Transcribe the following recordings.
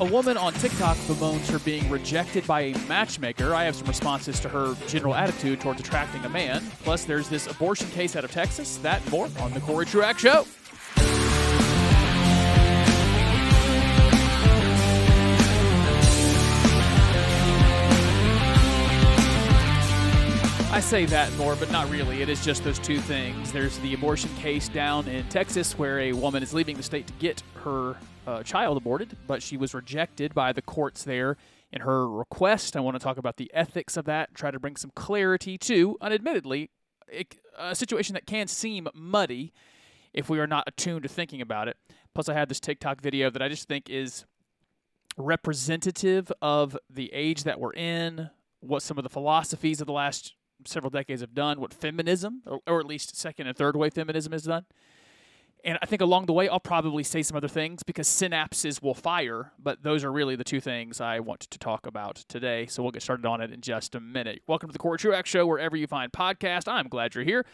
A woman on TikTok bemoans her being rejected by a matchmaker. I have some responses to her general attitude towards attracting a man. Plus, there's this abortion case out of Texas. That more on the Cory Truax Show. I say that more, but not really. It is just those two things. There's the abortion case down in Texas where a woman is leaving the state to get her uh, child aborted, but she was rejected by the courts there in her request. I want to talk about the ethics of that, try to bring some clarity to, unadmittedly, a situation that can seem muddy if we are not attuned to thinking about it. Plus, I had this TikTok video that I just think is representative of the age that we're in, what some of the philosophies of the last several decades have done, what feminism, or, or at least second and third wave feminism has done. And I think along the way, I'll probably say some other things because synapses will fire, but those are really the two things I want to talk about today. So we'll get started on it in just a minute. Welcome to the Cory Truax Show, wherever you find podcast. I'm glad you're here.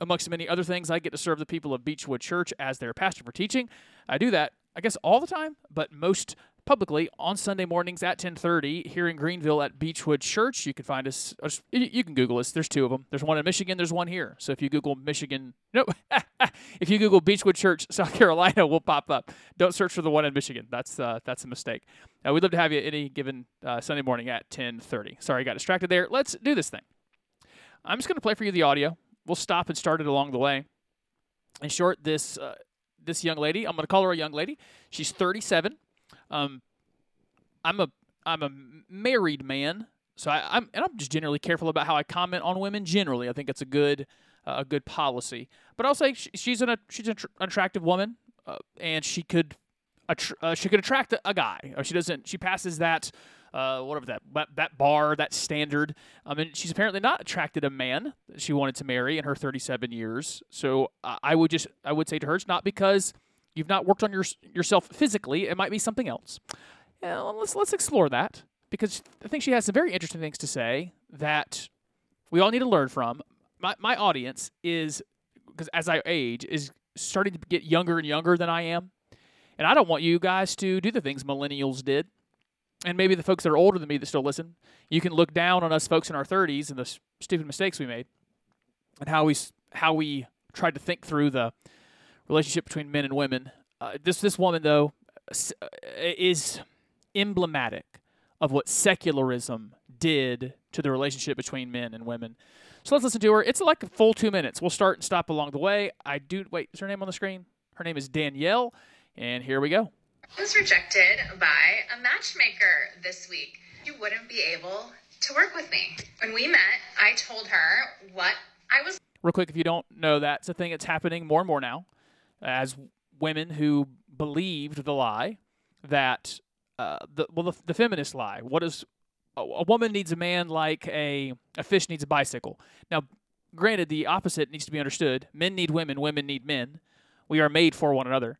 Amongst many other things, I get to serve the people of Beechwood Church as their pastor for teaching. I do that, I guess, all the time, but most publicly on Sunday mornings at 10:30 here in Greenville at Beechwood Church. You can find us. You can Google us. There's two of them. There's one in Michigan. There's one here. So if you Google Michigan, no, if you Google Beechwood Church, South Carolina, will pop up. Don't search for the one in Michigan. That's uh, that's a mistake. Uh, we'd love to have you any given uh, Sunday morning at 10:30. Sorry, I got distracted there. Let's do this thing. I'm just going to play for you the audio. We'll stop and start it along the way. In short, this uh, this young lady, I'm going to call her a young lady. She's 37. Um, I'm a I'm a married man, so I, am and I'm just generally careful about how I comment on women. Generally, I think it's a good uh, a good policy. But I'll say she, she's an she's an attractive woman, uh, and she could uh, she could attract a, a guy. Or she doesn't. She passes that. Uh, whatever that that bar, that standard. I mean, she's apparently not attracted a man that she wanted to marry in her 37 years. So I would just I would say to her, it's not because you've not worked on your, yourself physically. It might be something else. Yeah, let's let's explore that because I think she has some very interesting things to say that we all need to learn from. My my audience is because as I age is starting to get younger and younger than I am, and I don't want you guys to do the things millennials did. And maybe the folks that are older than me that still listen, you can look down on us folks in our 30s and the stupid mistakes we made, and how we how we tried to think through the relationship between men and women. Uh, this this woman though uh, is emblematic of what secularism did to the relationship between men and women. So let's listen to her. It's like a full two minutes. We'll start and stop along the way. I do wait. Is her name on the screen? Her name is Danielle, and here we go. I was rejected by a matchmaker this week. You wouldn't be able to work with me. When we met, I told her what I was. Real quick, if you don't know that, it's a thing that's happening more and more now as women who believed the lie that uh, the well the, the feminist lie. What is a, a woman needs a man like a a fish needs a bicycle. Now, granted, the opposite needs to be understood. Men need women. Women need men. We are made for one another.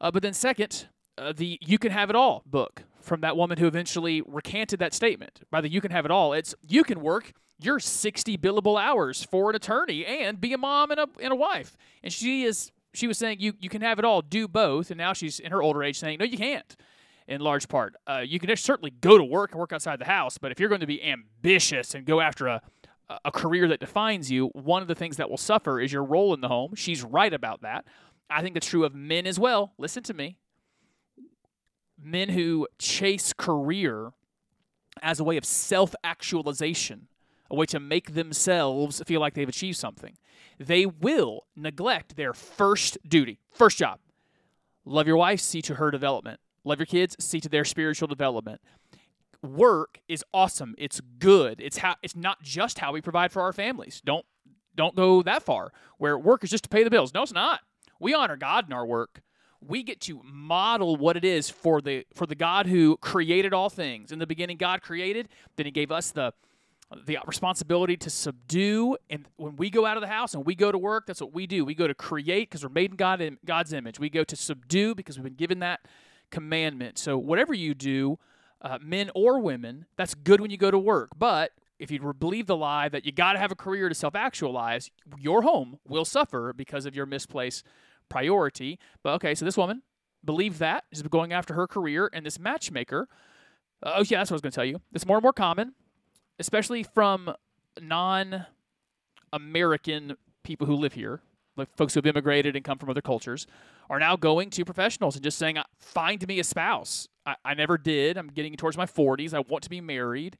Uh, but then, second, uh, the "You Can Have It All" book from that woman who eventually recanted that statement. By the "You Can Have It All," it's you can work your 60 billable hours for an attorney and be a mom and a and a wife. And she is she was saying you you can have it all, do both, and now she's in her older age saying no, you can't. In large part, uh, you can certainly go to work and work outside the house, but if you're going to be ambitious and go after a a career that defines you, one of the things that will suffer is your role in the home. She's right about that. I think that's true of men as well. Listen to me. Men who chase career as a way of self actualization, a way to make themselves feel like they've achieved something they will neglect their first duty, first job. Love your wife, see to her development. Love your kids, see to their spiritual development. Work is awesome. It's good. It's how it's not just how we provide for our families. Don't don't go that far where work is just to pay the bills. No, it's not. We honor God in our work. We get to model what it is for the for the God who created all things. In the beginning God created, then he gave us the the responsibility to subdue. And when we go out of the house and we go to work, that's what we do. We go to create because we're made in God in God's image. We go to subdue because we've been given that commandment. So whatever you do, uh, men or women, that's good when you go to work. But if you believe the lie that you got to have a career to self-actualize, your home will suffer because of your misplaced priority. But okay, so this woman, believe that. He's going after her career, and this matchmaker. Uh, oh yeah, that's what I was going to tell you. It's more and more common, especially from non-American people who live here, like folks who have immigrated and come from other cultures, are now going to professionals and just saying, uh, "Find me a spouse." I, I never did. I'm getting towards my 40s. I want to be married,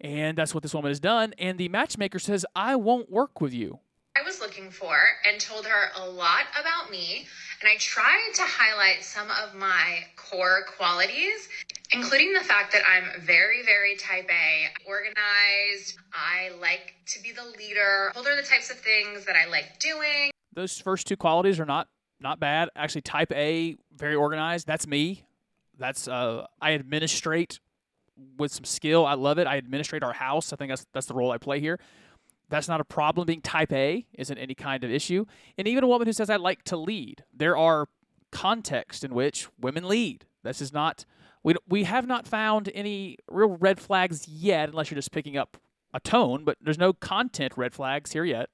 and that's what this woman has done. And the matchmaker says, "I won't work with you." I was looking for and told her a lot about me. And I tried to highlight some of my core qualities, including the fact that I'm very, very type A, organized. I like to be the leader. Told her the types of things that I like doing. Those first two qualities are not not bad. Actually, type A, very organized. That's me. That's uh, I administrate with some skill. I love it. I administrate our house. I think that's that's the role I play here. That's not a problem. Being type A isn't any kind of issue. And even a woman who says, I like to lead, there are contexts in which women lead. This is not, we, we have not found any real red flags yet, unless you're just picking up a tone, but there's no content red flags here yet.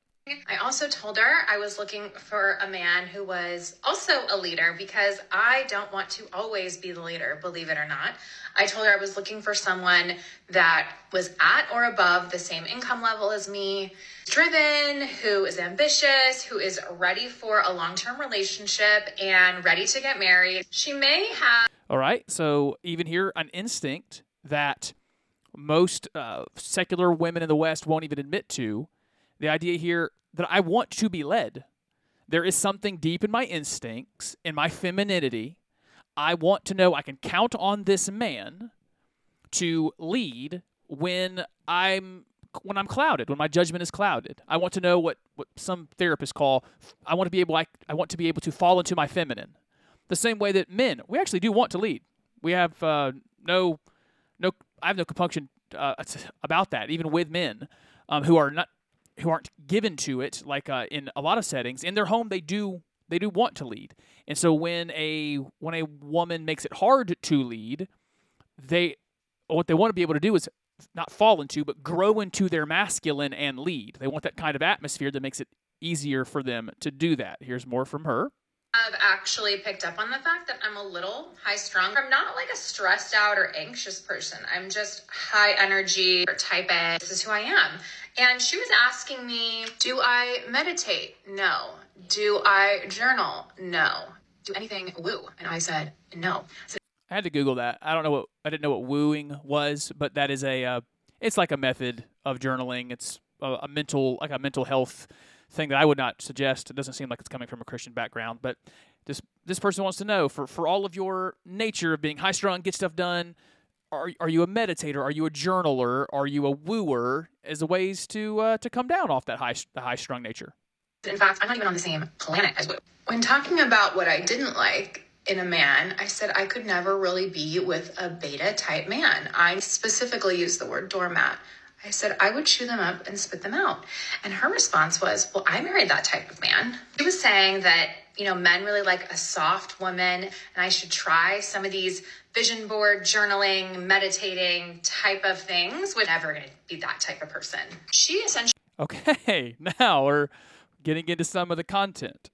I also told her I was looking for a man who was also a leader because I don't want to always be the leader, believe it or not. I told her I was looking for someone that was at or above the same income level as me, driven, who is ambitious, who is ready for a long term relationship and ready to get married. She may have. All right. So, even here, an instinct that most uh, secular women in the West won't even admit to. The idea here that I want to be led. There is something deep in my instincts, in my femininity. I want to know I can count on this man to lead when I'm when I'm clouded, when my judgment is clouded. I want to know what, what some therapists call I want to be able I, I want to be able to fall into my feminine. The same way that men, we actually do want to lead. We have uh, no no I have no compunction uh, about that, even with men um, who are not who aren't given to it like uh, in a lot of settings in their home they do they do want to lead. And so when a when a woman makes it hard to lead they what they want to be able to do is not fall into but grow into their masculine and lead. They want that kind of atmosphere that makes it easier for them to do that. Here's more from her I've actually picked up on the fact that I'm a little high strung. I'm not like a stressed out or anxious person. I'm just high energy or type A. This is who I am. And she was asking me, Do I meditate? No. Do I journal? No. Do anything woo? And I said, No. So- I had to Google that. I don't know what I didn't know what wooing was, but that is a uh, it's like a method of journaling. It's a, a mental like a mental health thing that I would not suggest. It doesn't seem like it's coming from a Christian background, but this this person wants to know for for all of your nature of being high strung, get stuff done. Are, are you a meditator? Are you a journaler? Are you a wooer? As a ways to uh, to come down off that high the high strung nature. In fact, I'm not even on the same planet as Woo. When talking about what I didn't like in a man, I said I could never really be with a beta type man. I specifically used the word doormat. I said, I would chew them up and spit them out. And her response was, Well, I married that type of man. She was saying that, you know, men really like a soft woman, and I should try some of these vision board journaling, meditating type of things. Would never going to be that type of person. She essentially. Okay, now we're getting into some of the content.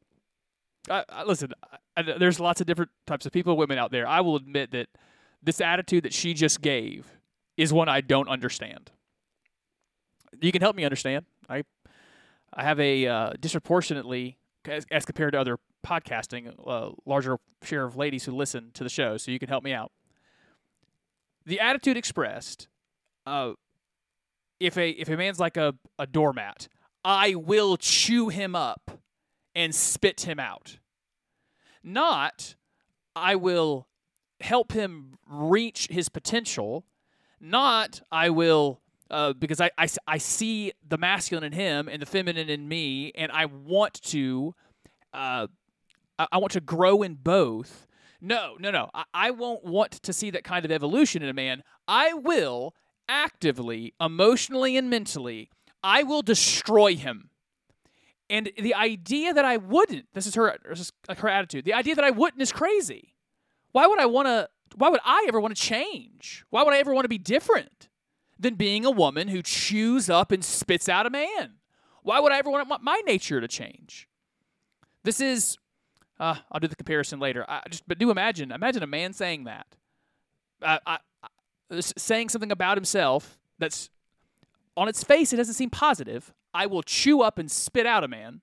I, I, listen, I, there's lots of different types of people, women out there. I will admit that this attitude that she just gave is one I don't understand you can help me understand. I I have a uh, disproportionately as, as, compared to other podcasting, uh, larger share of ladies who listen to the show, so you can help me out. The attitude expressed, uh, if a if a man's like a, a doormat, I will chew him up and spit him out. Not, I will help him reach his potential. Not, I will uh, because I, I, I see the masculine in him and the feminine in me, and I want to, uh, I, I want to grow in both. No, no, no. I, I won't want to see that kind of evolution in a man. I will actively, emotionally, and mentally, I will destroy him. And the idea that I wouldn't, this is her, this is her attitude. The idea that I wouldn't is crazy. Why would I want to? Why would I ever want to change? Why would I ever want to be different? Than being a woman who chews up and spits out a man. Why would I ever want my nature to change? This is Uh, I'll do the comparison later. I just, but do imagine, imagine a man saying that, uh, I, I, saying something about himself that's on its face, it doesn't seem positive. I will chew up and spit out a man,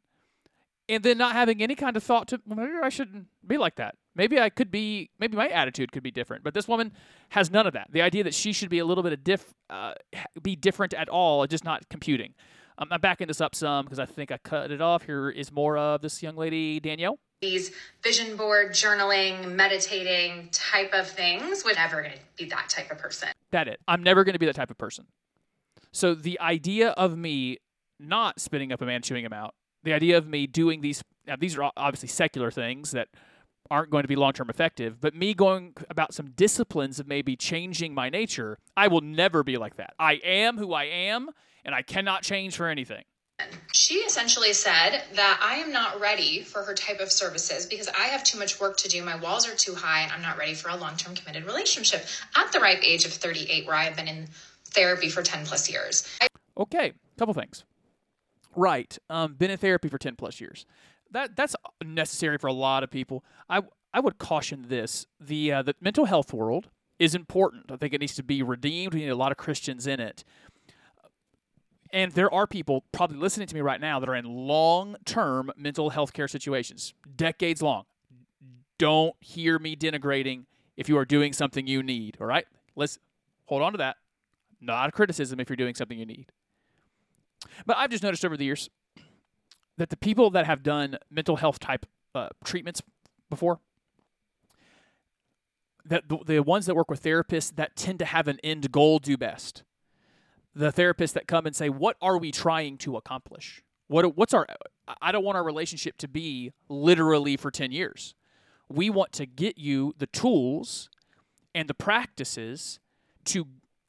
and then not having any kind of thought to maybe I shouldn't be like that. Maybe I could be. Maybe my attitude could be different. But this woman has none of that. The idea that she should be a little bit of diff, uh, be different at all, just not computing. Um, I'm backing this up some because I think I cut it off. Here is more of this young lady, Danielle. These vision board, journaling, meditating type of things would never going to be that type of person. That it. I'm never going to be that type of person. So the idea of me not spitting up a man, chewing him out, the idea of me doing these, now these are obviously secular things that aren't going to be long term effective, but me going about some disciplines of maybe changing my nature, I will never be like that. I am who I am, and I cannot change for anything. She essentially said that I am not ready for her type of services because I have too much work to do. My walls are too high, and I'm not ready for a long term committed relationship at the ripe age of 38, where I have been in therapy for 10 plus years. I- okay, couple things. Right, um, been in therapy for 10 plus years. That that's necessary for a lot of people. I I would caution this: the uh, the mental health world is important. I think it needs to be redeemed. We need a lot of Christians in it. And there are people probably listening to me right now that are in long term mental health care situations, decades long. Don't hear me denigrating if you are doing something you need, all right? Let's hold on to that. Not a criticism if you're doing something you need. But I've just noticed over the years that the people that have done mental health type uh, treatments before, that the, the ones that work with therapists that tend to have an end goal do best the therapists that come and say, "What are we trying to accomplish? What what's our I don't want our relationship to be literally for 10 years. We want to get you the tools and the practices to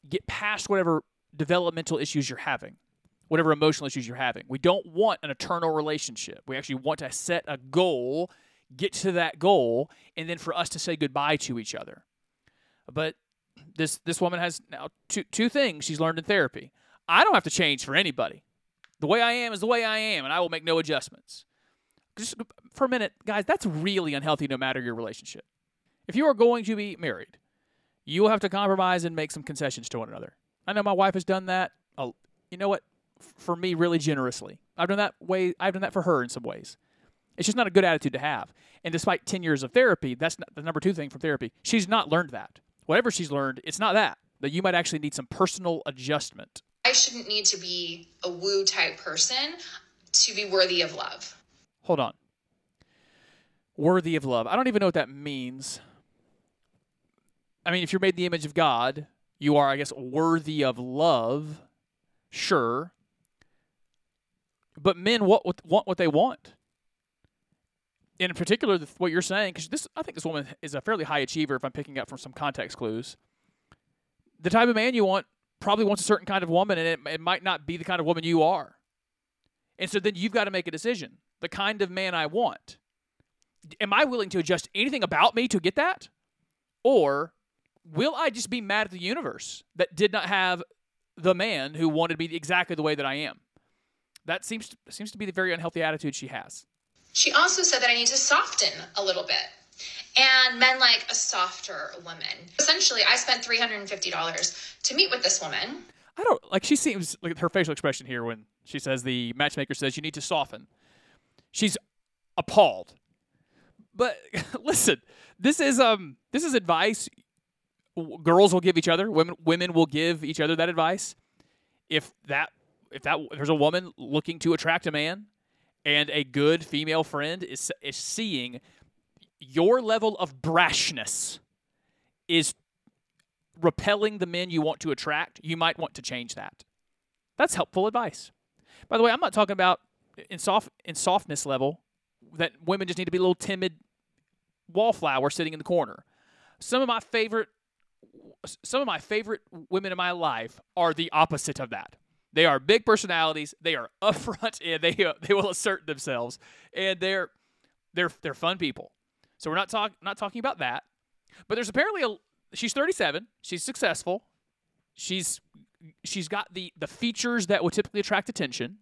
get past whatever developmental issues you're having, whatever emotional issues you're having. We don't want an eternal relationship. We actually want to set a goal, get to that goal, and then for us to say goodbye to each other. But this this woman has now two two things she's learned in therapy. I don't have to change for anybody. The way I am is the way I am, and I will make no adjustments. Just for a minute, guys, that's really unhealthy no matter your relationship. If you are going to be married, you will have to compromise and make some concessions to one another. I know my wife has done that. Oh, you know what? For me, really generously. I've done that way. I've done that for her in some ways. It's just not a good attitude to have. And despite 10 years of therapy, that's the number two thing from therapy. She's not learned that whatever she's learned, it's not that. That you might actually need some personal adjustment. I shouldn't need to be a woo type person to be worthy of love. Hold on. Worthy of love. I don't even know what that means. I mean, if you're made in the image of God, you are, I guess, worthy of love. Sure. But men want what, want what they want in particular, what you're saying, because this, I think this woman is a fairly high achiever. If I'm picking up from some context clues, the type of man you want probably wants a certain kind of woman, and it, it might not be the kind of woman you are. And so then you've got to make a decision: the kind of man I want. Am I willing to adjust anything about me to get that, or will I just be mad at the universe that did not have the man who wanted me exactly the way that I am? That seems seems to be the very unhealthy attitude she has. She also said that I need to soften a little bit. And men like a softer woman. Essentially, I spent $350 to meet with this woman. I don't like she seems like her facial expression here when she says the matchmaker says you need to soften. She's appalled. But listen, this is um this is advice girls will give each other, women women will give each other that advice. If that if that if there's a woman looking to attract a man and a good female friend is, is seeing your level of brashness is repelling the men you want to attract, you might want to change that. That's helpful advice. By the way, I'm not talking about in soft in softness level that women just need to be a little timid wallflower sitting in the corner. Some of my favorite some of my favorite women in my life are the opposite of that. They are big personalities. They are upfront and they uh, they will assert themselves, and they're they're they're fun people. So we're not talk not talking about that. But there's apparently a she's 37. She's successful. She's she's got the the features that would typically attract attention.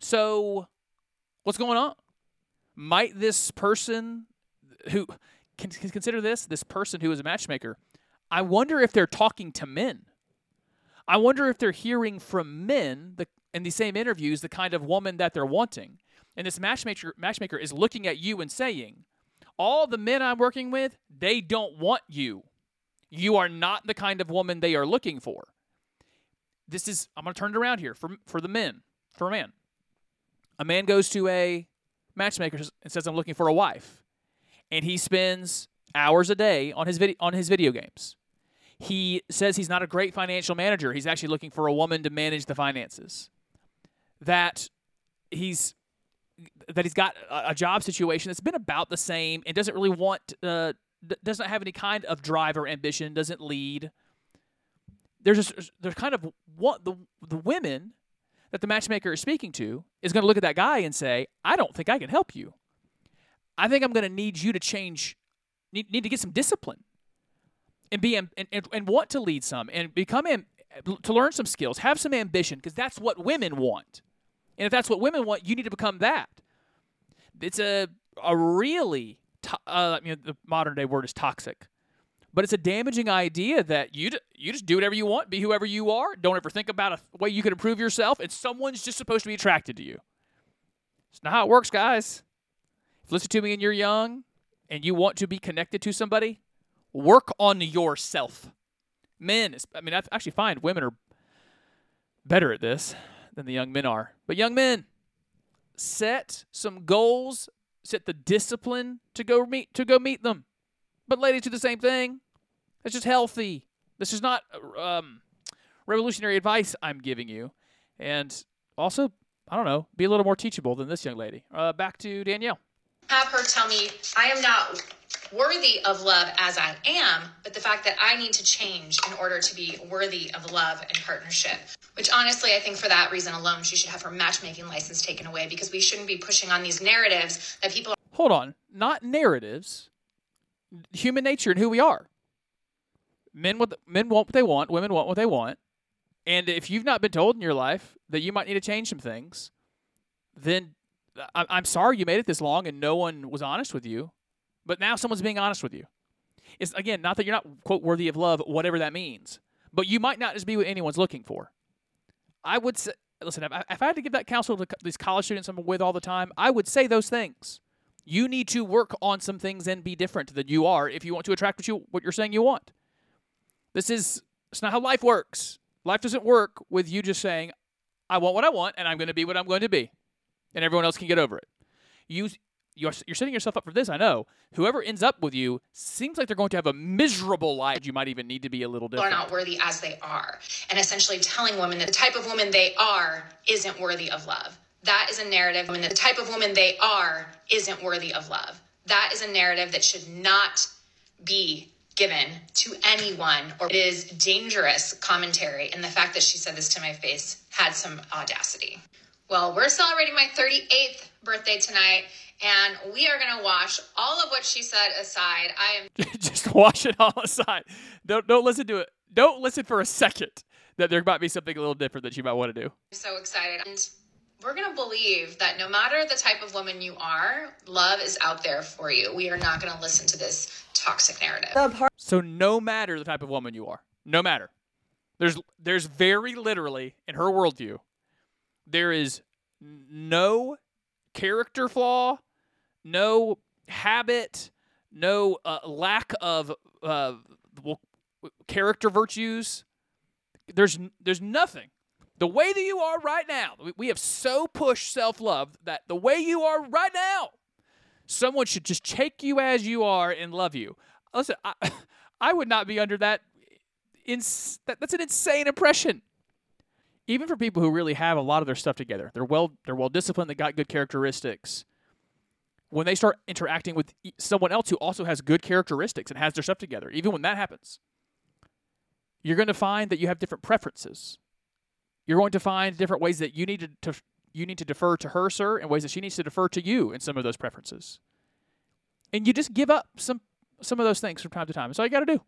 So what's going on? Might this person who can consider this this person who is a matchmaker? I wonder if they're talking to men. I wonder if they're hearing from men the, in these same interviews the kind of woman that they're wanting. And this matchmaker matchmaker is looking at you and saying, "All the men I'm working with, they don't want you. You are not the kind of woman they are looking for." This is I'm going to turn it around here for for the men. For a man. A man goes to a matchmaker and says, "I'm looking for a wife." And he spends hours a day on his video on his video games. He says he's not a great financial manager. He's actually looking for a woman to manage the finances. That he's that he's got a job situation that's been about the same and doesn't really want uh, doesn't have any kind of drive or ambition, doesn't lead. There's just, there's kind of what the the women that the matchmaker is speaking to is going to look at that guy and say, "I don't think I can help you. I think I'm going to need you to change need, need to get some discipline and be and, and, and want to lead some and become am, to learn some skills, have some ambition because that's what women want. And if that's what women want, you need to become that. It's a a really to, uh, I mean the modern day word is toxic. But it's a damaging idea that you you just do whatever you want, be whoever you are. Don't ever think about a way you can improve yourself, and someone's just supposed to be attracted to you. It's not how it works, guys. If listen to me and you're young, and you want to be connected to somebody, work on yourself. Men, I mean, I actually find women are better at this than the young men are. But young men, set some goals, set the discipline to go meet to go meet them. But ladies do the same thing. It's just healthy. This is not um, revolutionary advice I'm giving you. And also, I don't know, be a little more teachable than this young lady. Uh, back to Danielle have her tell me I am not worthy of love as I am, but the fact that I need to change in order to be worthy of love and partnership. Which honestly, I think for that reason alone, she should have her matchmaking license taken away because we shouldn't be pushing on these narratives that people. Hold on, not narratives. Human nature and who we are. Men what men want what they want, women want what they want. And if you've not been told in your life that you might need to change some things, then uh, I'm sorry you made it this long and no one was honest with you, but now someone's being honest with you. It's again not that you're not quote worthy of love, whatever that means, but you might not just be what anyone's looking for. I would say, listen, if I, if I had to give that counsel to these college students I'm with all the time, I would say those things. You need to work on some things and be different than you are if you want to attract what you what you're saying you want. This is it's not how life works. Life doesn't work with you just saying, I want what I want and I'm going to be what I'm going to be and everyone else can get over it. You you're, you're setting yourself up for this. I know. Whoever ends up with you seems like they're going to have a miserable life. You might even need to be a little different. Are not worthy as they are, and essentially telling women that the type of woman they are isn't worthy of love. That is a narrative. Women, the type of woman they are isn't worthy of love. That is a narrative that should not be given to anyone or it is dangerous commentary and the fact that she said this to my face had some audacity well, we're celebrating my 38th birthday tonight, and we are going to wash all of what she said aside. I am just wash it all aside. Don't don't listen to it. Don't listen for a second that there might be something a little different that you might want to do. I'm so excited. And we're going to believe that no matter the type of woman you are, love is out there for you. We are not going to listen to this toxic narrative. So no matter the type of woman you are, no matter. There's there's very literally in her worldview there is no character flaw, no habit, no uh, lack of uh, well, character virtues. There's there's nothing. The way that you are right now, we have so pushed self love that the way you are right now, someone should just take you as you are and love you. Listen, I, I would not be under that. In, that that's an insane impression even for people who really have a lot of their stuff together, they're well they're well disciplined, they got good characteristics. When they start interacting with someone else who also has good characteristics and has their stuff together, even when that happens, you're going to find that you have different preferences. You're going to find different ways that you need to, to you need to defer to her, sir, and ways that she needs to defer to you in some of those preferences. And you just give up some some of those things from time to time. That's all you got to do.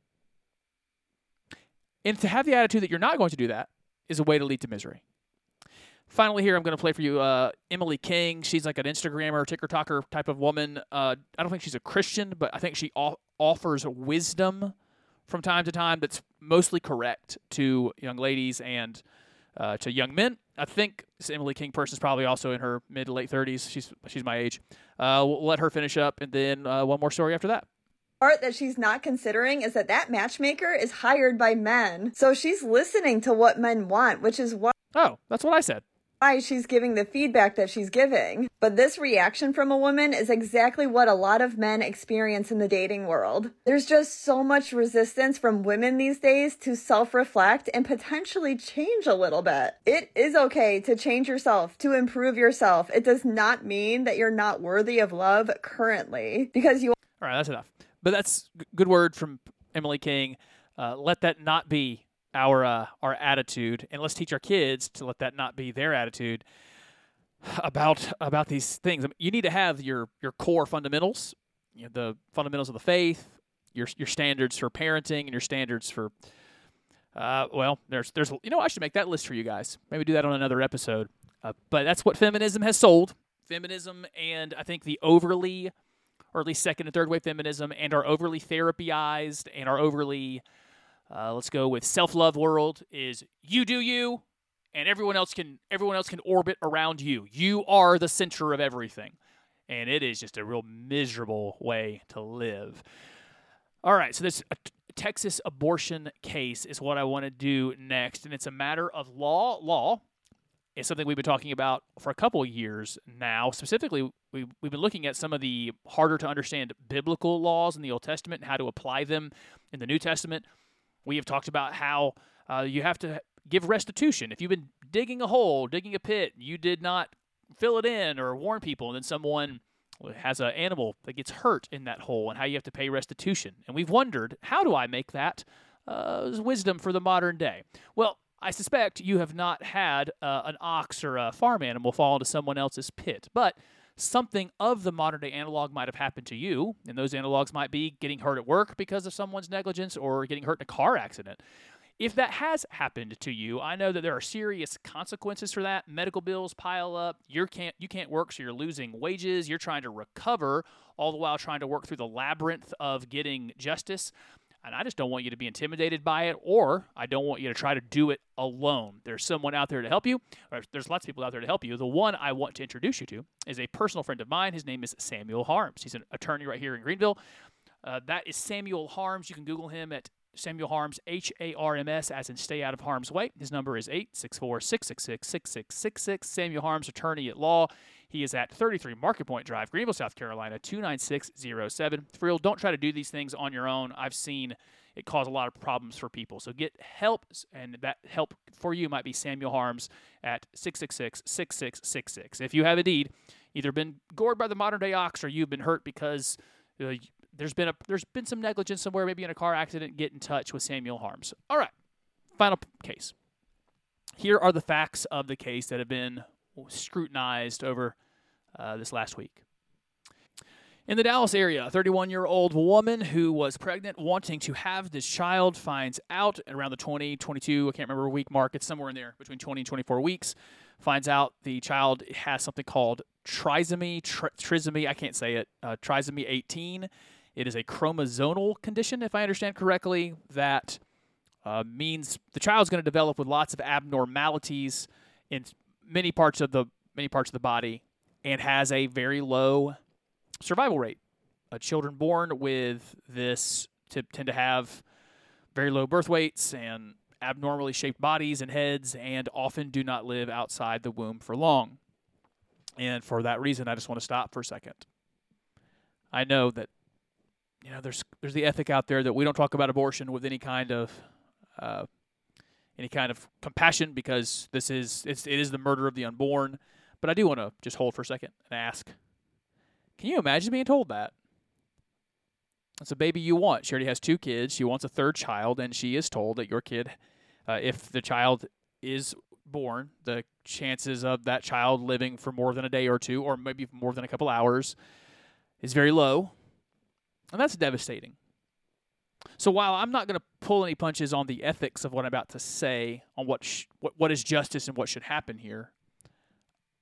And to have the attitude that you're not going to do that is a way to lead to misery. Finally, here I'm going to play for you uh, Emily King. She's like an Instagrammer, TikToker type of woman. Uh, I don't think she's a Christian, but I think she offers wisdom from time to time that's mostly correct to young ladies and uh, to young men. I think this Emily King person is probably also in her mid to late 30s. She's she's my age. Uh, we'll let her finish up, and then uh, one more story after that part that she's not considering is that that matchmaker is hired by men. So she's listening to what men want, which is why. Oh, that's what I said why she's giving the feedback that she's giving. But this reaction from a woman is exactly what a lot of men experience in the dating world. There's just so much resistance from women these days to self reflect and potentially change a little bit. It is okay to change yourself, to improve yourself. It does not mean that you're not worthy of love currently because you. All right, that's enough. But that's good word from Emily King. Uh, let that not be our uh, our attitude, and let's teach our kids to let that not be their attitude about about these things. I mean, you need to have your your core fundamentals, you know, the fundamentals of the faith, your your standards for parenting, and your standards for. Uh, well, there's there's you know I should make that list for you guys. Maybe do that on another episode. Uh, but that's what feminism has sold. Feminism and I think the overly, or at least second and third wave feminism, and our overly therapyized and our overly uh, let's go with self-love world is you do you, and everyone else can everyone else can orbit around you. You are the center of everything, and it is just a real miserable way to live. All right, so this Texas abortion case is what I want to do next, and it's a matter of law. Law is something we've been talking about for a couple of years now. Specifically, we, we've been looking at some of the harder to understand biblical laws in the Old Testament and how to apply them in the New Testament. We have talked about how uh, you have to give restitution. If you've been digging a hole, digging a pit, you did not fill it in or warn people, and then someone has an animal that gets hurt in that hole, and how you have to pay restitution. And we've wondered, how do I make that uh, wisdom for the modern day? Well, I suspect you have not had uh, an ox or a farm animal fall into someone else's pit, but something of the modern day analog might have happened to you, and those analogs might be getting hurt at work because of someone's negligence or getting hurt in a car accident. If that has happened to you, I know that there are serious consequences for that. Medical bills pile up. You can't you can't work, so you're losing wages. You're trying to recover, all the while trying to work through the labyrinth of getting justice. And I just don't want you to be intimidated by it, or I don't want you to try to do it alone. There's someone out there to help you, or there's lots of people out there to help you. The one I want to introduce you to is a personal friend of mine. His name is Samuel Harms. He's an attorney right here in Greenville. Uh, that is Samuel Harms. You can Google him at Samuel Harms, H A R M S, as in stay out of harm's way. His number is 864 666 6666. Samuel Harms, attorney at law. He is at 33 Market Point Drive, Greenville, South Carolina, 29607. For real, don't try to do these things on your own. I've seen it cause a lot of problems for people. So get help, and that help for you might be Samuel Harms at 666 6666. If you have indeed either been gored by the modern day ox or you've been hurt because uh, there's been a there's been some negligence somewhere, maybe in a car accident, get in touch with Samuel Harms. All right, final case. Here are the facts of the case that have been scrutinized over uh, this last week. In the Dallas area, a 31 year old woman who was pregnant, wanting to have this child, finds out around the 20, 22, I can't remember week mark, it's somewhere in there between 20 and 24 weeks, finds out the child has something called trisomy, tri- trisomy, I can't say it, uh, trisomy 18. It is a chromosomal condition, if I understand correctly, that uh, means the child's going to develop with lots of abnormalities in many parts of the many parts of the body and has a very low survival rate. Uh, children born with this t- tend to have very low birth weights and abnormally shaped bodies and heads and often do not live outside the womb for long. And for that reason, I just want to stop for a second. I know that you know there's there's the ethic out there that we don't talk about abortion with any kind of uh, any kind of compassion because this is it's, it is the murder of the unborn. But I do want to just hold for a second and ask: Can you imagine being told that? It's a baby you want. She already has two kids. She wants a third child, and she is told that your kid, uh, if the child is born, the chances of that child living for more than a day or two, or maybe more than a couple hours, is very low. And that's devastating. So while I'm not going to pull any punches on the ethics of what I'm about to say on what sh- what, what is justice and what should happen here,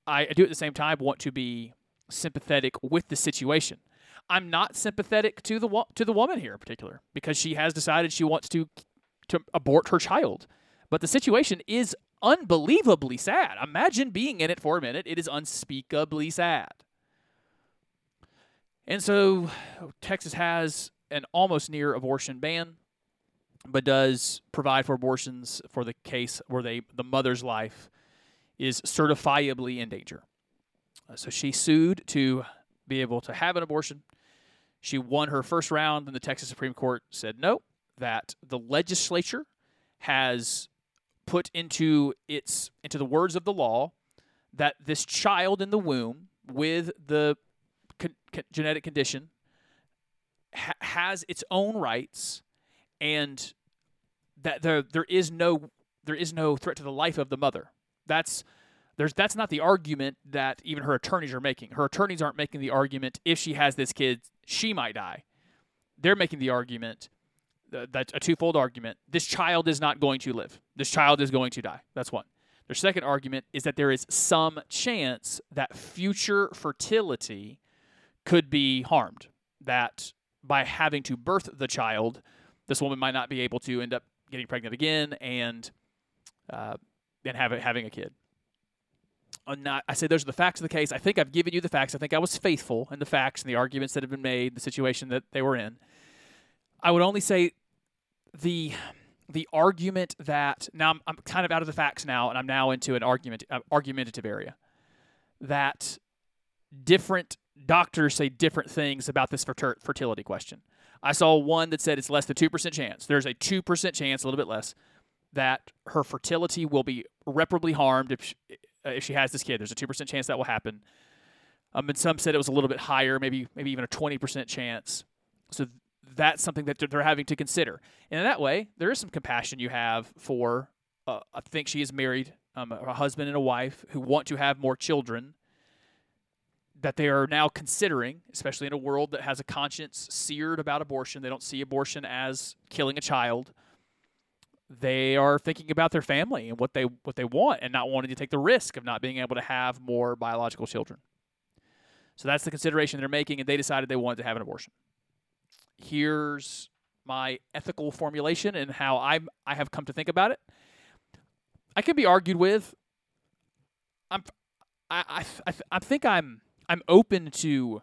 I do at the same time want to be sympathetic with the situation. I'm not sympathetic to the wo- to the woman here in particular because she has decided she wants to to abort her child. But the situation is unbelievably sad. Imagine being in it for a minute. It is unspeakably sad. And so Texas has an almost near abortion ban, but does provide for abortions for the case where they the mother's life is certifiably in danger. Uh, so she sued to be able to have an abortion. She won her first round, and the Texas Supreme Court said no, that the legislature has put into its into the words of the law that this child in the womb with the con- con- genetic condition ha- has its own rights and that there there is no there is no threat to the life of the mother. That's there's that's not the argument that even her attorneys are making. Her attorneys aren't making the argument if she has this kid she might die. They're making the argument that's a twofold argument. This child is not going to live. This child is going to die. That's one. Their second argument is that there is some chance that future fertility could be harmed. That by having to birth the child, this woman might not be able to end up getting pregnant again and uh, and have having a kid. Not, I say those are the facts of the case. I think I've given you the facts. I think I was faithful in the facts and the arguments that have been made, the situation that they were in. I would only say the the argument that now I'm, I'm kind of out of the facts now, and I'm now into an argument uh, argumentative area that different doctors say different things about this fertility question. I saw one that said it's less than 2% chance. There's a 2% chance, a little bit less, that her fertility will be irreparably harmed if she, if she has this kid. There's a 2% chance that will happen. Um, and some said it was a little bit higher, maybe maybe even a 20% chance. So that's something that they're having to consider. And in that way, there is some compassion you have for, uh, I think she is married, um, a husband and a wife who want to have more children that they are now considering, especially in a world that has a conscience seared about abortion. They don't see abortion as killing a child. They are thinking about their family and what they what they want and not wanting to take the risk of not being able to have more biological children. So that's the consideration they're making and they decided they wanted to have an abortion. Here's my ethical formulation and how I I have come to think about it. I can be argued with. I'm I I I, I think I'm I'm open to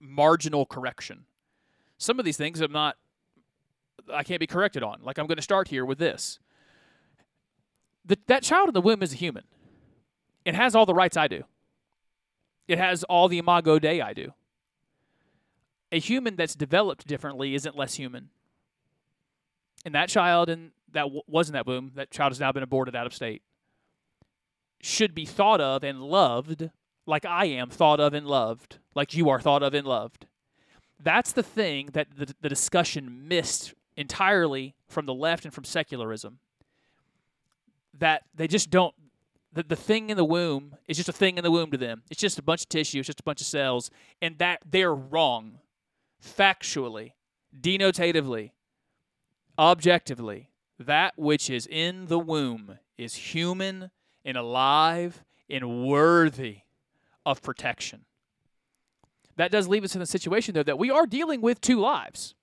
marginal correction. Some of these things I'm not I can't be corrected on. Like I'm going to start here with this. The, that child in the womb is a human. It has all the rights I do. It has all the imago Dei I do. A human that's developed differently isn't less human. And that child in that w- was in that womb, that child has now been aborted out of state, should be thought of and loved like I am thought of and loved, like you are thought of and loved. That's the thing that the, the discussion missed entirely from the left and from secularism. That they just don't, the, the thing in the womb is just a thing in the womb to them. It's just a bunch of tissue, it's just a bunch of cells, and that they're wrong factually, denotatively, objectively. That which is in the womb is human and alive and worthy of protection. That does leave us in a situation, though, that we are dealing with two lives.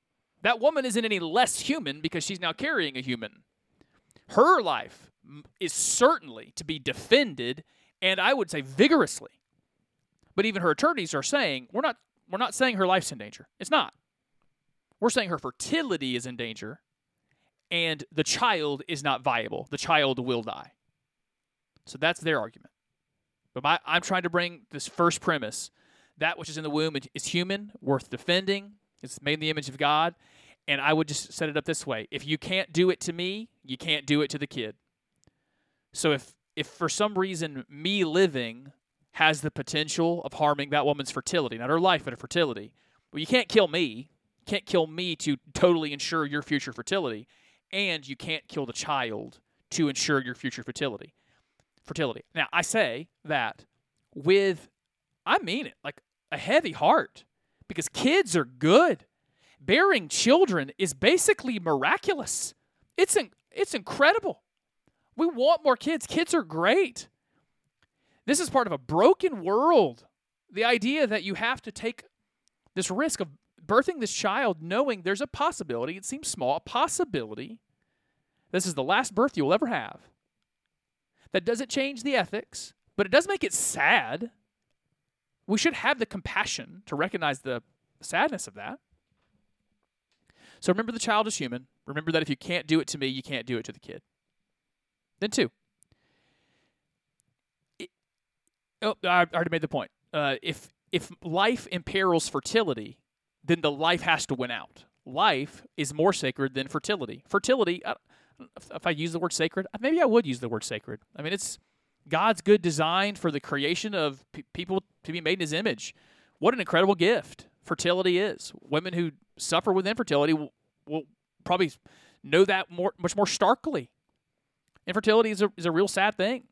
That woman isn't any less human because she's now carrying a human. Her life is certainly to be defended, and I would say vigorously. But even her attorneys are saying we're not we're not saying her life's in danger. It's not. We're saying her fertility is in danger, and the child is not viable. The child will die. So that's their argument. But my, I'm trying to bring this first premise that which is in the womb is human, worth defending. It's made in the image of God. And I would just set it up this way if you can't do it to me, you can't do it to the kid. So if, if for some reason me living has the potential of harming that woman's fertility, not her life, but her fertility, well, you can't kill me. You can't kill me to totally ensure your future fertility. And you can't kill the child to ensure your future fertility fertility. Now, I say that with, I mean it, like a heavy heart, because kids are good. Bearing children is basically miraculous. It's in, it's incredible. We want more kids. Kids are great. This is part of a broken world. The idea that you have to take this risk of birthing this child knowing there's a possibility, it seems small, a possibility, this is the last birth you'll ever have. That doesn't change the ethics, but it does make it sad. We should have the compassion to recognize the sadness of that. So remember the child is human. Remember that if you can't do it to me, you can't do it to the kid. Then, two. It, oh, I already made the point. Uh, if if life imperils fertility, then the life has to win out. Life is more sacred than fertility. Fertility, uh, if I use the word sacred, maybe I would use the word sacred. I mean, it's God's good design for the creation of pe- people to be made in His image. What an incredible gift fertility is. Women who suffer with infertility will, will probably know that more, much more starkly. Infertility is a, is a real sad thing.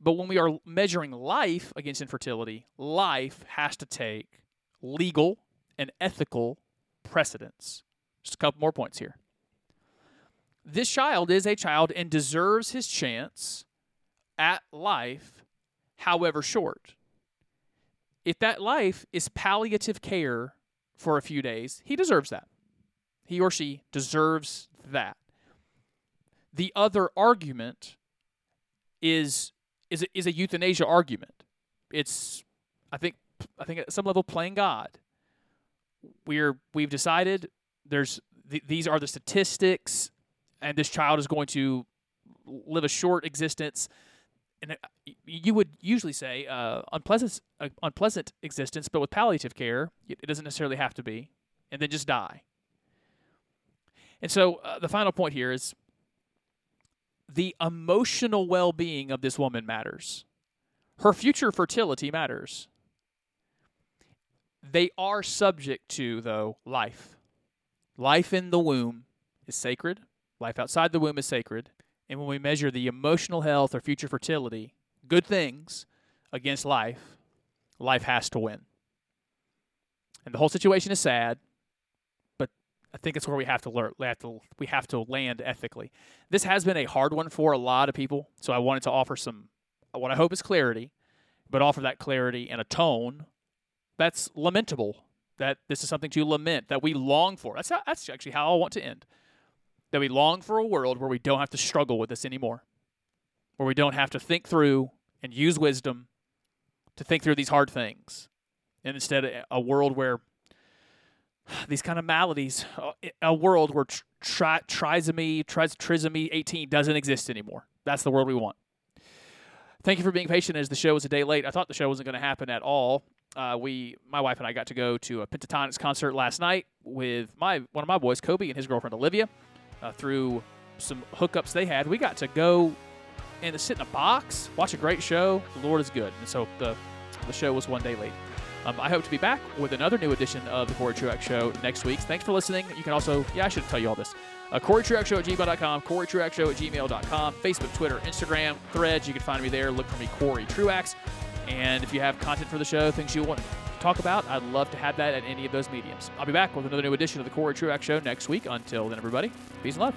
But when we are measuring life against infertility, life has to take legal and ethical precedence. Just a couple more points here. This child is a child and deserves his chance at life, however short. If that life is palliative care for a few days, he deserves that. He or she deserves that. The other argument is is a, is a euthanasia argument. It's I think I think at some level playing God. We're we've decided there's th- these are the statistics, and this child is going to live a short existence. And uh, you would usually say uh, unpleasant uh, unpleasant existence, but with palliative care, it doesn't necessarily have to be, and then just die. And so uh, the final point here is the emotional well being of this woman matters. Her future fertility matters. They are subject to, though, life. Life in the womb is sacred, life outside the womb is sacred. And when we measure the emotional health or future fertility, good things against life, life has to win. And the whole situation is sad, but I think it's where we have to learn. We have to we have to land ethically. This has been a hard one for a lot of people, so I wanted to offer some what I hope is clarity, but offer that clarity in a tone that's lamentable. That this is something to lament. That we long for. That's how, that's actually how I want to end. That we long for a world where we don't have to struggle with this anymore, where we don't have to think through and use wisdom to think through these hard things, and instead a world where these kind of maladies, a world where tri- trisomy, tris- trisomy 18 doesn't exist anymore. That's the world we want. Thank you for being patient as the show was a day late. I thought the show wasn't going to happen at all. Uh, we, my wife and I, got to go to a Pentatonix concert last night with my one of my boys, Kobe, and his girlfriend Olivia. Uh, through some hookups they had, we got to go and sit in a box, watch a great show. The Lord is good, and so the the show was one day late. Um, I hope to be back with another new edition of the Cory Truax Show next week. Thanks for listening. You can also, yeah, I should tell you all this. Uh, Cory Truax Show at gmail.com, Cory Truax Show at gmail.com, Facebook, Twitter, Instagram, threads. You can find me there. Look for me, Cory Truax. And if you have content for the show, things you want talk about, I'd love to have that at any of those mediums. I'll be back with another new edition of the Cory Truax Show next week. Until then, everybody, peace and love.